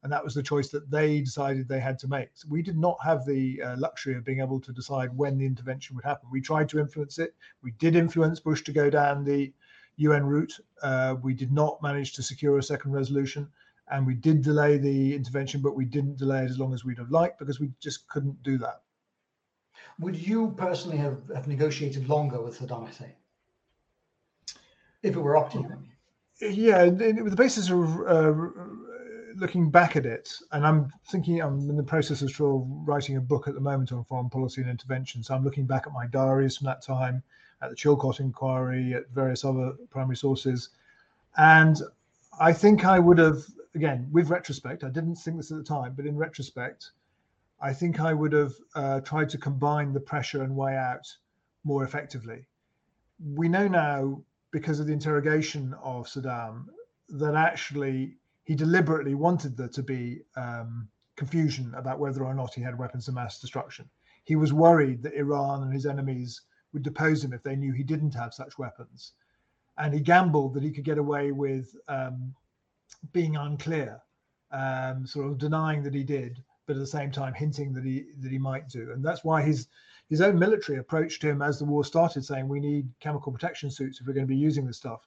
and that was the choice that they decided they had to make. So we did not have the uh, luxury of being able to decide when the intervention would happen. We tried to influence it. We did influence Bush to go down the UN route. Uh, we did not manage to secure a second resolution and we did delay the intervention, but we didn't delay it as long as we'd have liked because we just couldn't do that. Would you personally have, have negotiated longer with Saddam Hussein if it were up to you? Yeah, with the basis of uh, looking back at it, and I'm thinking I'm in the process of sort of writing a book at the moment on foreign policy and intervention. So I'm looking back at my diaries from that time, at the Chilcot inquiry, at various other primary sources, and I think I would have again, with retrospect, I didn't think this at the time, but in retrospect, I think I would have uh, tried to combine the pressure and way out more effectively. We know now, because of the interrogation of Saddam, that actually he deliberately wanted there to be um, confusion about whether or not he had weapons of mass destruction. He was worried that Iran and his enemies would depose him if they knew he didn't have such weapons. And he gambled that he could get away with um, being unclear, um, sort of denying that he did, but at the same time hinting that he that he might do. And that's why his his own military approached him as the war started, saying we need chemical protection suits if we're going to be using this stuff,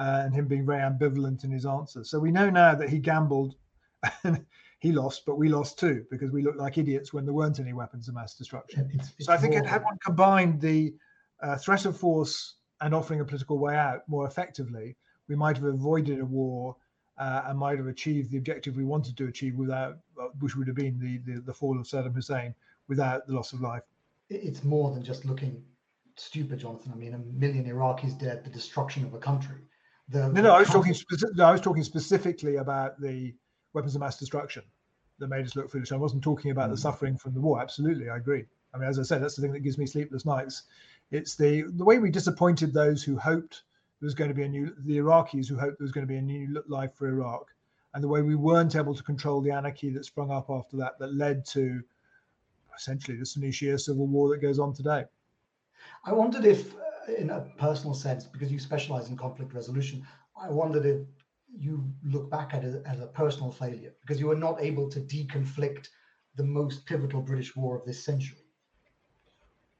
uh, and him being very ambivalent in his answers. So we know now that he gambled. and he lost, but we lost too because we looked like idiots when there weren't any weapons of mass destruction. It's, it's so I think it had one combined the uh, threat of force and offering a political way out more effectively, we might have avoided a war uh, and might have achieved the objective we wanted to achieve without, uh, which would have been the, the, the fall of Saddam Hussein without the loss of life. It's more than just looking stupid, Jonathan. I mean, a million Iraqis dead, the destruction of a country. The, no, no, I was talking. Speci- no, I was talking specifically about the weapons of mass destruction that made us look foolish. I wasn't talking about mm. the suffering from the war. Absolutely, I agree. I mean, as I said, that's the thing that gives me sleepless nights. It's the the way we disappointed those who hoped there was going to be a new the Iraqis who hoped there was going to be a new life for Iraq, and the way we weren't able to control the anarchy that sprung up after that, that led to essentially the Sunni Shia civil war that goes on today. I wondered if, in a personal sense, because you specialize in conflict resolution, I wondered if you look back at it as a personal failure because you were not able to deconflict the most pivotal British war of this century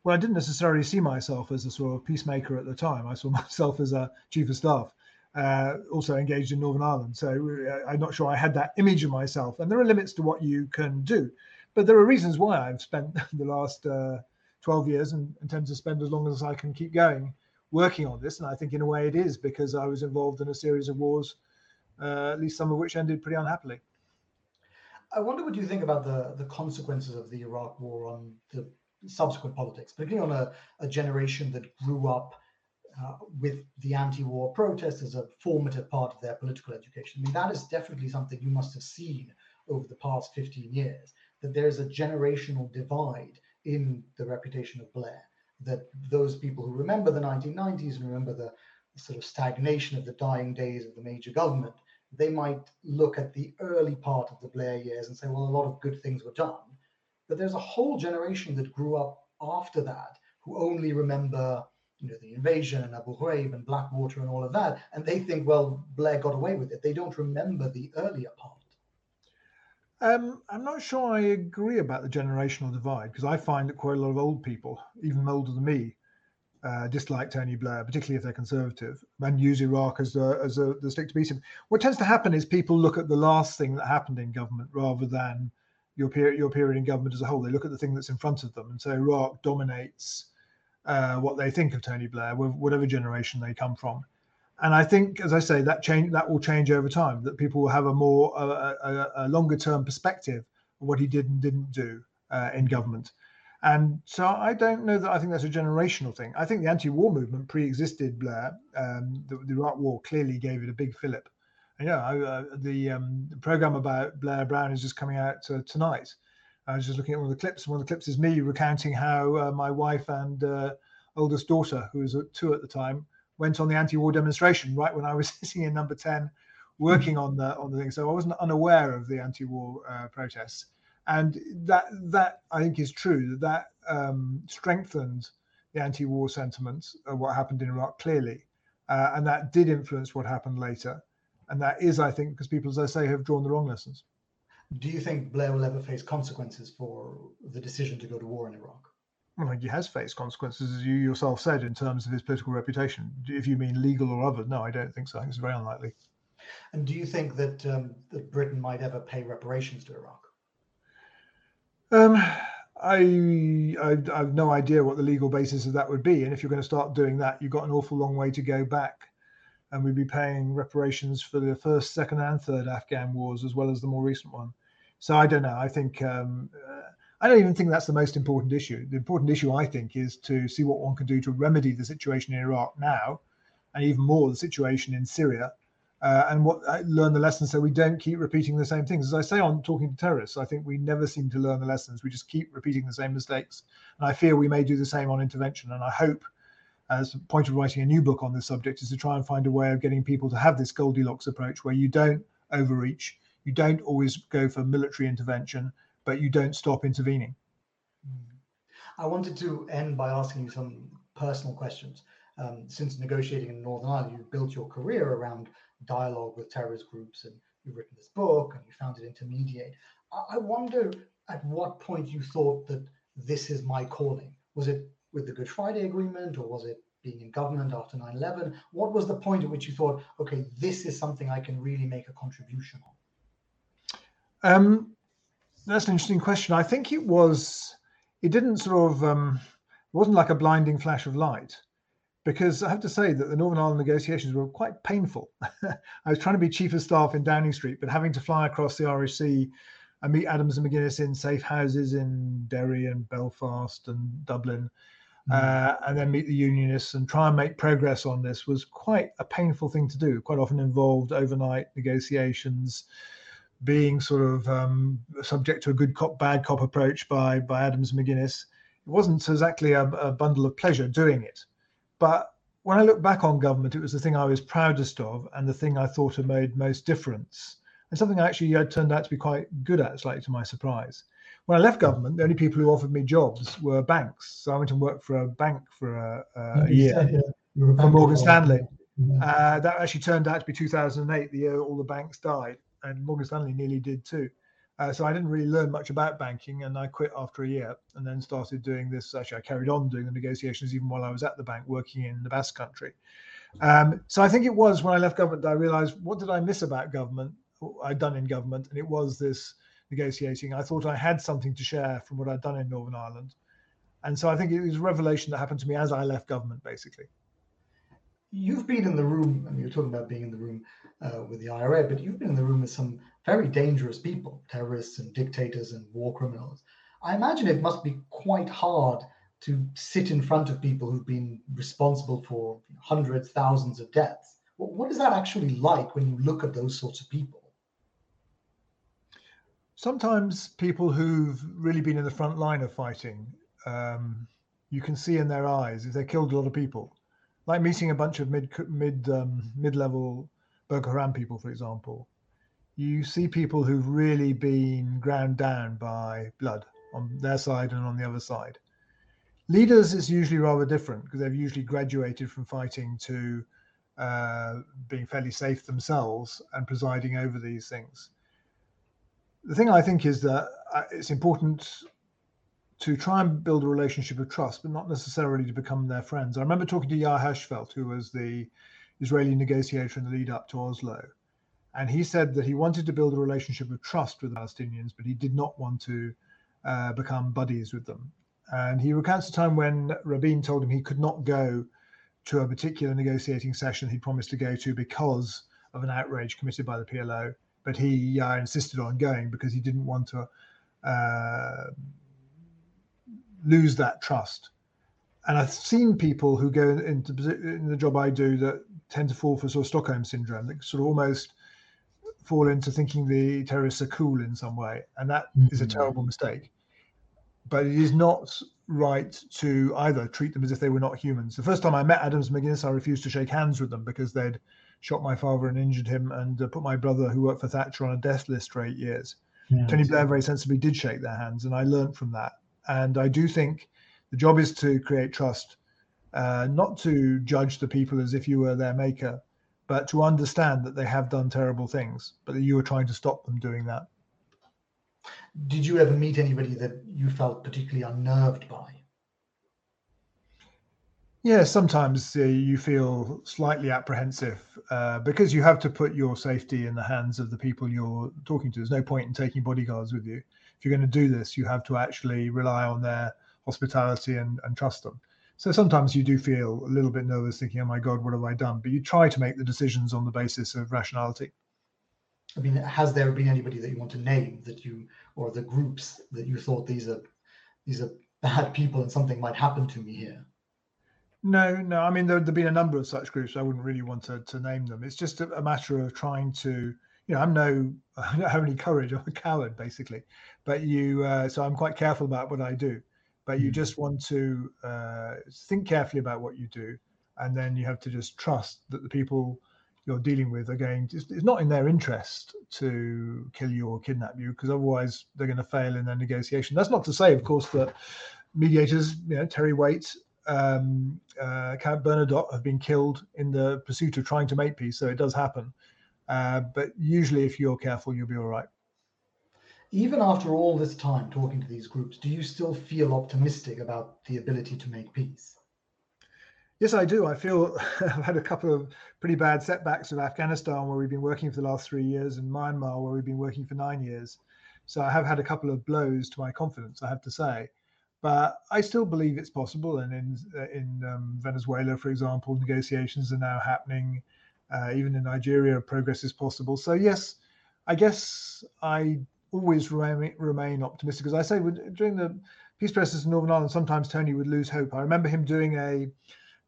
well, I didn't necessarily see myself as a sort of peacemaker at the time. I saw myself as a chief of staff, uh, also engaged in Northern Ireland. So uh, I'm not sure I had that image of myself. And there are limits to what you can do, but there are reasons why I've spent the last uh, 12 years and intend to spend as long as I can keep going working on this. And I think in a way it is because I was involved in a series of wars, uh, at least some of which ended pretty unhappily. I wonder what you think about the the consequences of the Iraq War on the subsequent politics, particularly on a, a generation that grew up uh, with the anti-war protest as a formative part of their political education. I mean, that is definitely something you must have seen over the past 15 years, that there's a generational divide in the reputation of Blair, that those people who remember the 1990s and remember the, sort of stagnation of the dying days of the major government, they might look at the early part of the Blair years and say, well, a lot of good things were done but there's a whole generation that grew up after that who only remember you know the invasion and Abu Ghraib and Blackwater and all of that, and they think, well, Blair got away with it. They don't remember the earlier part. Um, I'm not sure I agree about the generational divide because I find that quite a lot of old people, even older than me, uh, dislike Tony Blair, particularly if they're conservative, and use Iraq as a, as a, the stick to beat him. What tends to happen is people look at the last thing that happened in government rather than your period your period in government as a whole. They look at the thing that's in front of them, and so Iraq dominates uh, what they think of Tony Blair, whatever generation they come from. And I think, as I say, that change that will change over time. That people will have a more a, a, a longer term perspective of what he did and didn't do uh, in government. And so I don't know that I think that's a generational thing. I think the anti-war movement pre-existed Blair. Um, the, the, Iraq War clearly gave it a big fillip. And, yeah, uh, the, um, the, program about Blair Brown is just coming out uh, tonight. I was just looking at one of the clips. One of the clips is me recounting how uh, my wife and uh, oldest daughter, who was two at the time, went on the anti-war demonstration right when I was sitting in number ten, working on the on the thing. So I wasn't unaware of the anti-war uh, protests and that that I think is true. That that um, strengthened the anti-war sentiments of what happened in Iraq clearly, uh, and that did influence what happened later. And that is, I think, because people, as I say, have drawn the wrong lessons. Do you think Blair will ever face consequences for the decision to go to war in Iraq? Well, I think he has faced consequences, as you yourself said, in terms of his political reputation. If you mean legal or other, no, I don't think so. I think it's very unlikely. And do you think that um, that Britain might ever pay reparations to Iraq? Um, I, I, I have no idea what the legal basis of that would be, and if you're going to start doing that, you've got an awful long way to go back, and we'd be paying reparations for the first, second, and third Afghan wars as well as the more recent one. So I don't know. I think um, uh, I don't even think that's the most important issue. The important issue, I think, is to see what one can do to remedy the situation in Iraq now, and even more the situation in Syria, uh, and what uh, learn the lessons so we don't keep repeating the same things. As I say on talking to terrorists, I think we never seem to learn the lessons. We just keep repeating the same mistakes, and I fear we may do the same on intervention. And I hope, as a point of writing a new book on this subject, is to try and find a way of getting people to have this Goldilocks approach, where you don't overreach, you don't always go for military intervention, but you don't stop intervening. I wanted to end by asking you some personal questions. Um, since negotiating in Northern Ireland, you've built your career around dialogue with terrorist groups and you've written this book and you founded Inter Mediate. I wonder at what point you thought that this is my calling. Was it with the Good Friday Agreement or was it being in government after 9 11? What was the point at which you thought, okay, this is something I can really make a contribution on? Um, that's an interesting question. I think it was, it didn't sort of, um, it wasn't like a blinding flash of light because I have to say that the Northern Ireland negotiations were quite painful. I was trying to be chief of staff in Downing Street, but having to fly across the Irish Sea and meet Adams and McGuinness in safe houses in Derry and Belfast and Dublin, mm. uh, and then meet the unionists and try and make progress on this was quite a painful thing to do. Quite often involved overnight negotiations, being sort of um, subject to a good cop, bad cop approach by by Adams McGuinness. It wasn't exactly a, a bundle of pleasure doing it. But when I look back on government, it was the thing I was proudest of and the thing I thought had made most difference, and something I actually had turned out to be quite good at, slightly to my surprise. When I left government, the only people who offered me jobs were banks. So I went and worked for a bank for a, a year yeah. for Morgan Stanley. Yeah. Uh, that actually turned out to be 2008, the year all the banks died, and Morgan Stanley nearly did too. Uh, so I didn't really learn much about banking, and I quit after a year, and then started doing this. Actually, I carried on doing the negotiations even while I was at the bank, working in the Basque Country. Um, so I think it was when I left government that I realised what did I miss about government? I'd done in government, and it was this negotiating. I thought I had something to share from what I'd done in Northern Ireland, and so I think it was a revelation that happened to me as I left government, basically. You've been in the room, I mean, you're talking about being in the room uh, with the IRA, but you've been in the room with some very dangerous people, terrorists and dictators and war criminals. I imagine it must be quite hard to sit in front of people who've been responsible for hundreds, thousands of deaths. What is that actually like when you look at those sorts of people? Sometimes people who've really been in the front line of fighting, um, you can see in their eyes if they killed a lot of people. Like meeting a bunch of mid mid um, mid level Boko Haram people, for example, you see people who've really been ground down by blood on their side and on the other side. Leaders is usually rather different because they've usually graduated from fighting to uh, being fairly safe themselves and presiding over these things. The thing I think is that uh, it's important to try and build a relationship of trust, but not necessarily to become their friends. I remember talking to Yair Hirschfeld, who was the Israeli negotiator in the lead up to Oslo and he said that he wanted to build a relationship of trust with the Palestinians, but he did not want to uh, become buddies with them. And he recounts a time when Rabin told him he could not go to a particular negotiating session he promised to go to because of an outrage committed by the PLO, but he uh, insisted on going because he didn't want to uh, lose that trust. And I've seen people who go into in the job I do that tend to fall for sort of Stockholm syndrome, that sort of almost fall into thinking the terrorists are cool in some way, and that mm-hmm. is a terrible mistake. But it is not right to either treat them as if they were not humans. The first time I met Adams McGuinness, I refused to shake hands with them because they'd shot my father and injured him, and uh, put my brother, who worked for Thatcher, on a death list for eight years. Yeah, Tony Blair very sensibly did shake their hands, and I learned from that. And I do think the job is to create trust, uh, not to judge the people as if you were their maker, but to understand that they have done terrible things, but that you were trying to stop them doing that. Did you ever meet anybody that you felt particularly unnerved by? Yeah, sometimes uh, you feel slightly apprehensive uh, because you have to put your safety in the hands of the people you're talking to. There's no point in taking bodyguards with you. If you're going to do this, you have to actually rely on their hospitality and, and trust them. So sometimes you do feel a little bit nervous, thinking, "Oh my God, what have I done?" But you try to make the decisions on the basis of rationality. I mean, has there been anybody that you want to name that you, or the groups that you thought these are, these are bad people and something might happen to me here? No, no. I mean, there have been a number of such groups. I wouldn't really want to, to name them. It's just a, a matter of trying to, you know, I'm no, I don't have any courage. I'm a coward, basically. But you, uh, so I'm quite careful about what I do. But you mm. just want to uh, think carefully about what you do, and then you have to just trust that the people you're dealing with are going. To, it's not in their interest to kill you or kidnap you, because otherwise they're going to fail in their negotiation. That's not to say, of course, that mediators, you know, Terry Waite um, uh, Count Bernadotte have been killed in the pursuit of trying to make peace. So it does happen. Uh, but usually, if you're careful, you'll be all right. Even after all this time talking to these groups, do you still feel optimistic about the ability to make peace? Yes, I do. I feel I've had a couple of pretty bad setbacks with Afghanistan, where we've been working for the last three years, and Myanmar, where we've been working for nine years. So I have had a couple of blows to my confidence, I have to say. But I still believe it's possible. And in in um, Venezuela, for example, negotiations are now happening. Uh, even in Nigeria, progress is possible. So yes, I guess I always remain, optimistic. As I say, during the peace process in Northern Ireland, sometimes Tony would lose hope. I remember him doing a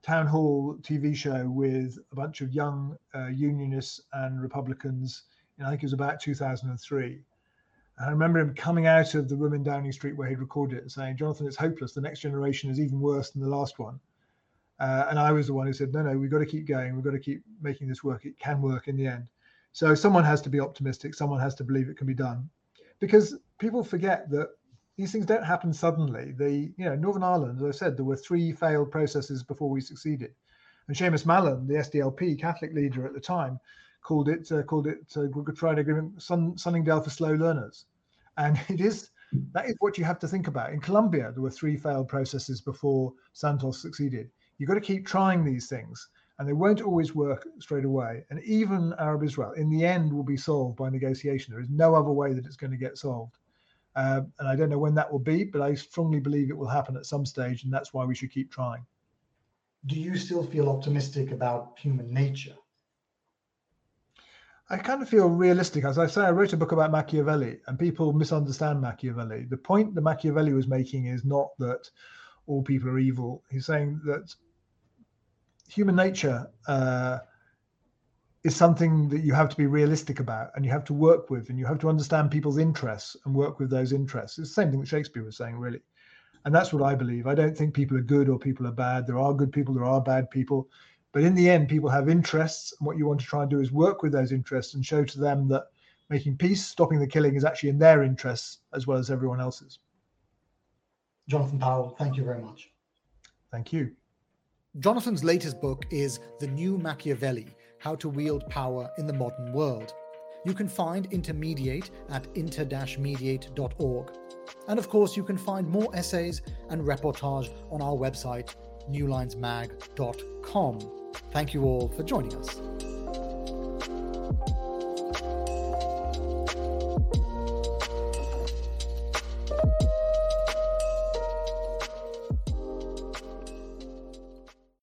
town hall TV show with a bunch of young uh, unionists and Republicans. And I think it was about 2003. And I remember him coming out of the room in Downing Street where he'd recorded it saying, Jonathan, it's hopeless. The next generation is even worse than the last one. Uh, and I was the one who said, no, no, we've got to keep going. We've got to keep making this work. It can work in the end. So someone has to be optimistic. Someone has to believe it can be done. Because people forget that these things don't happen suddenly. The, you know, Northern Ireland, as I said, there were three failed processes before we succeeded. And Seamus Mallon, the SDLP Catholic leader at the time, called it uh, called it uh, Good Friday Agreement, Sun, Sunningdale for slow learners, and it is that is what you have to think about. In Colombia, there were three failed processes before Santos succeeded. You've got to keep trying these things, and they won't always work straight away. And even Arab Israel, in the end, will be solved by negotiation. There is no other way that it's going to get solved. Uh, and I don't know when that will be, but I strongly believe it will happen at some stage, and that's why we should keep trying. Do you still feel optimistic about human nature? I kind of feel realistic. As I say, I wrote a book about Machiavelli, and people misunderstand Machiavelli. The point that Machiavelli was making is not that all people are evil. He's saying that human nature uh, is something that you have to be realistic about, and you have to work with, and you have to understand people's interests and work with those interests. It's the same thing that Shakespeare was saying, really. And that's what I believe. I don't think people are good or people are bad. There are good people, there are bad people. But in the end, people have interests, and what you want to try and do is work with those interests and show to them that making peace, stopping the killing, is actually in their interests as well as everyone else's. Jonathan Powell, thank you very much. Thank you. Jonathan's latest book is The New Machiavelli How to Wield Power in the Modern World. You can find Inter Mediate at inter-mediate.org. And of course, you can find more essays and reportage on our website, newlinesmag.com. Thank you all for joining us.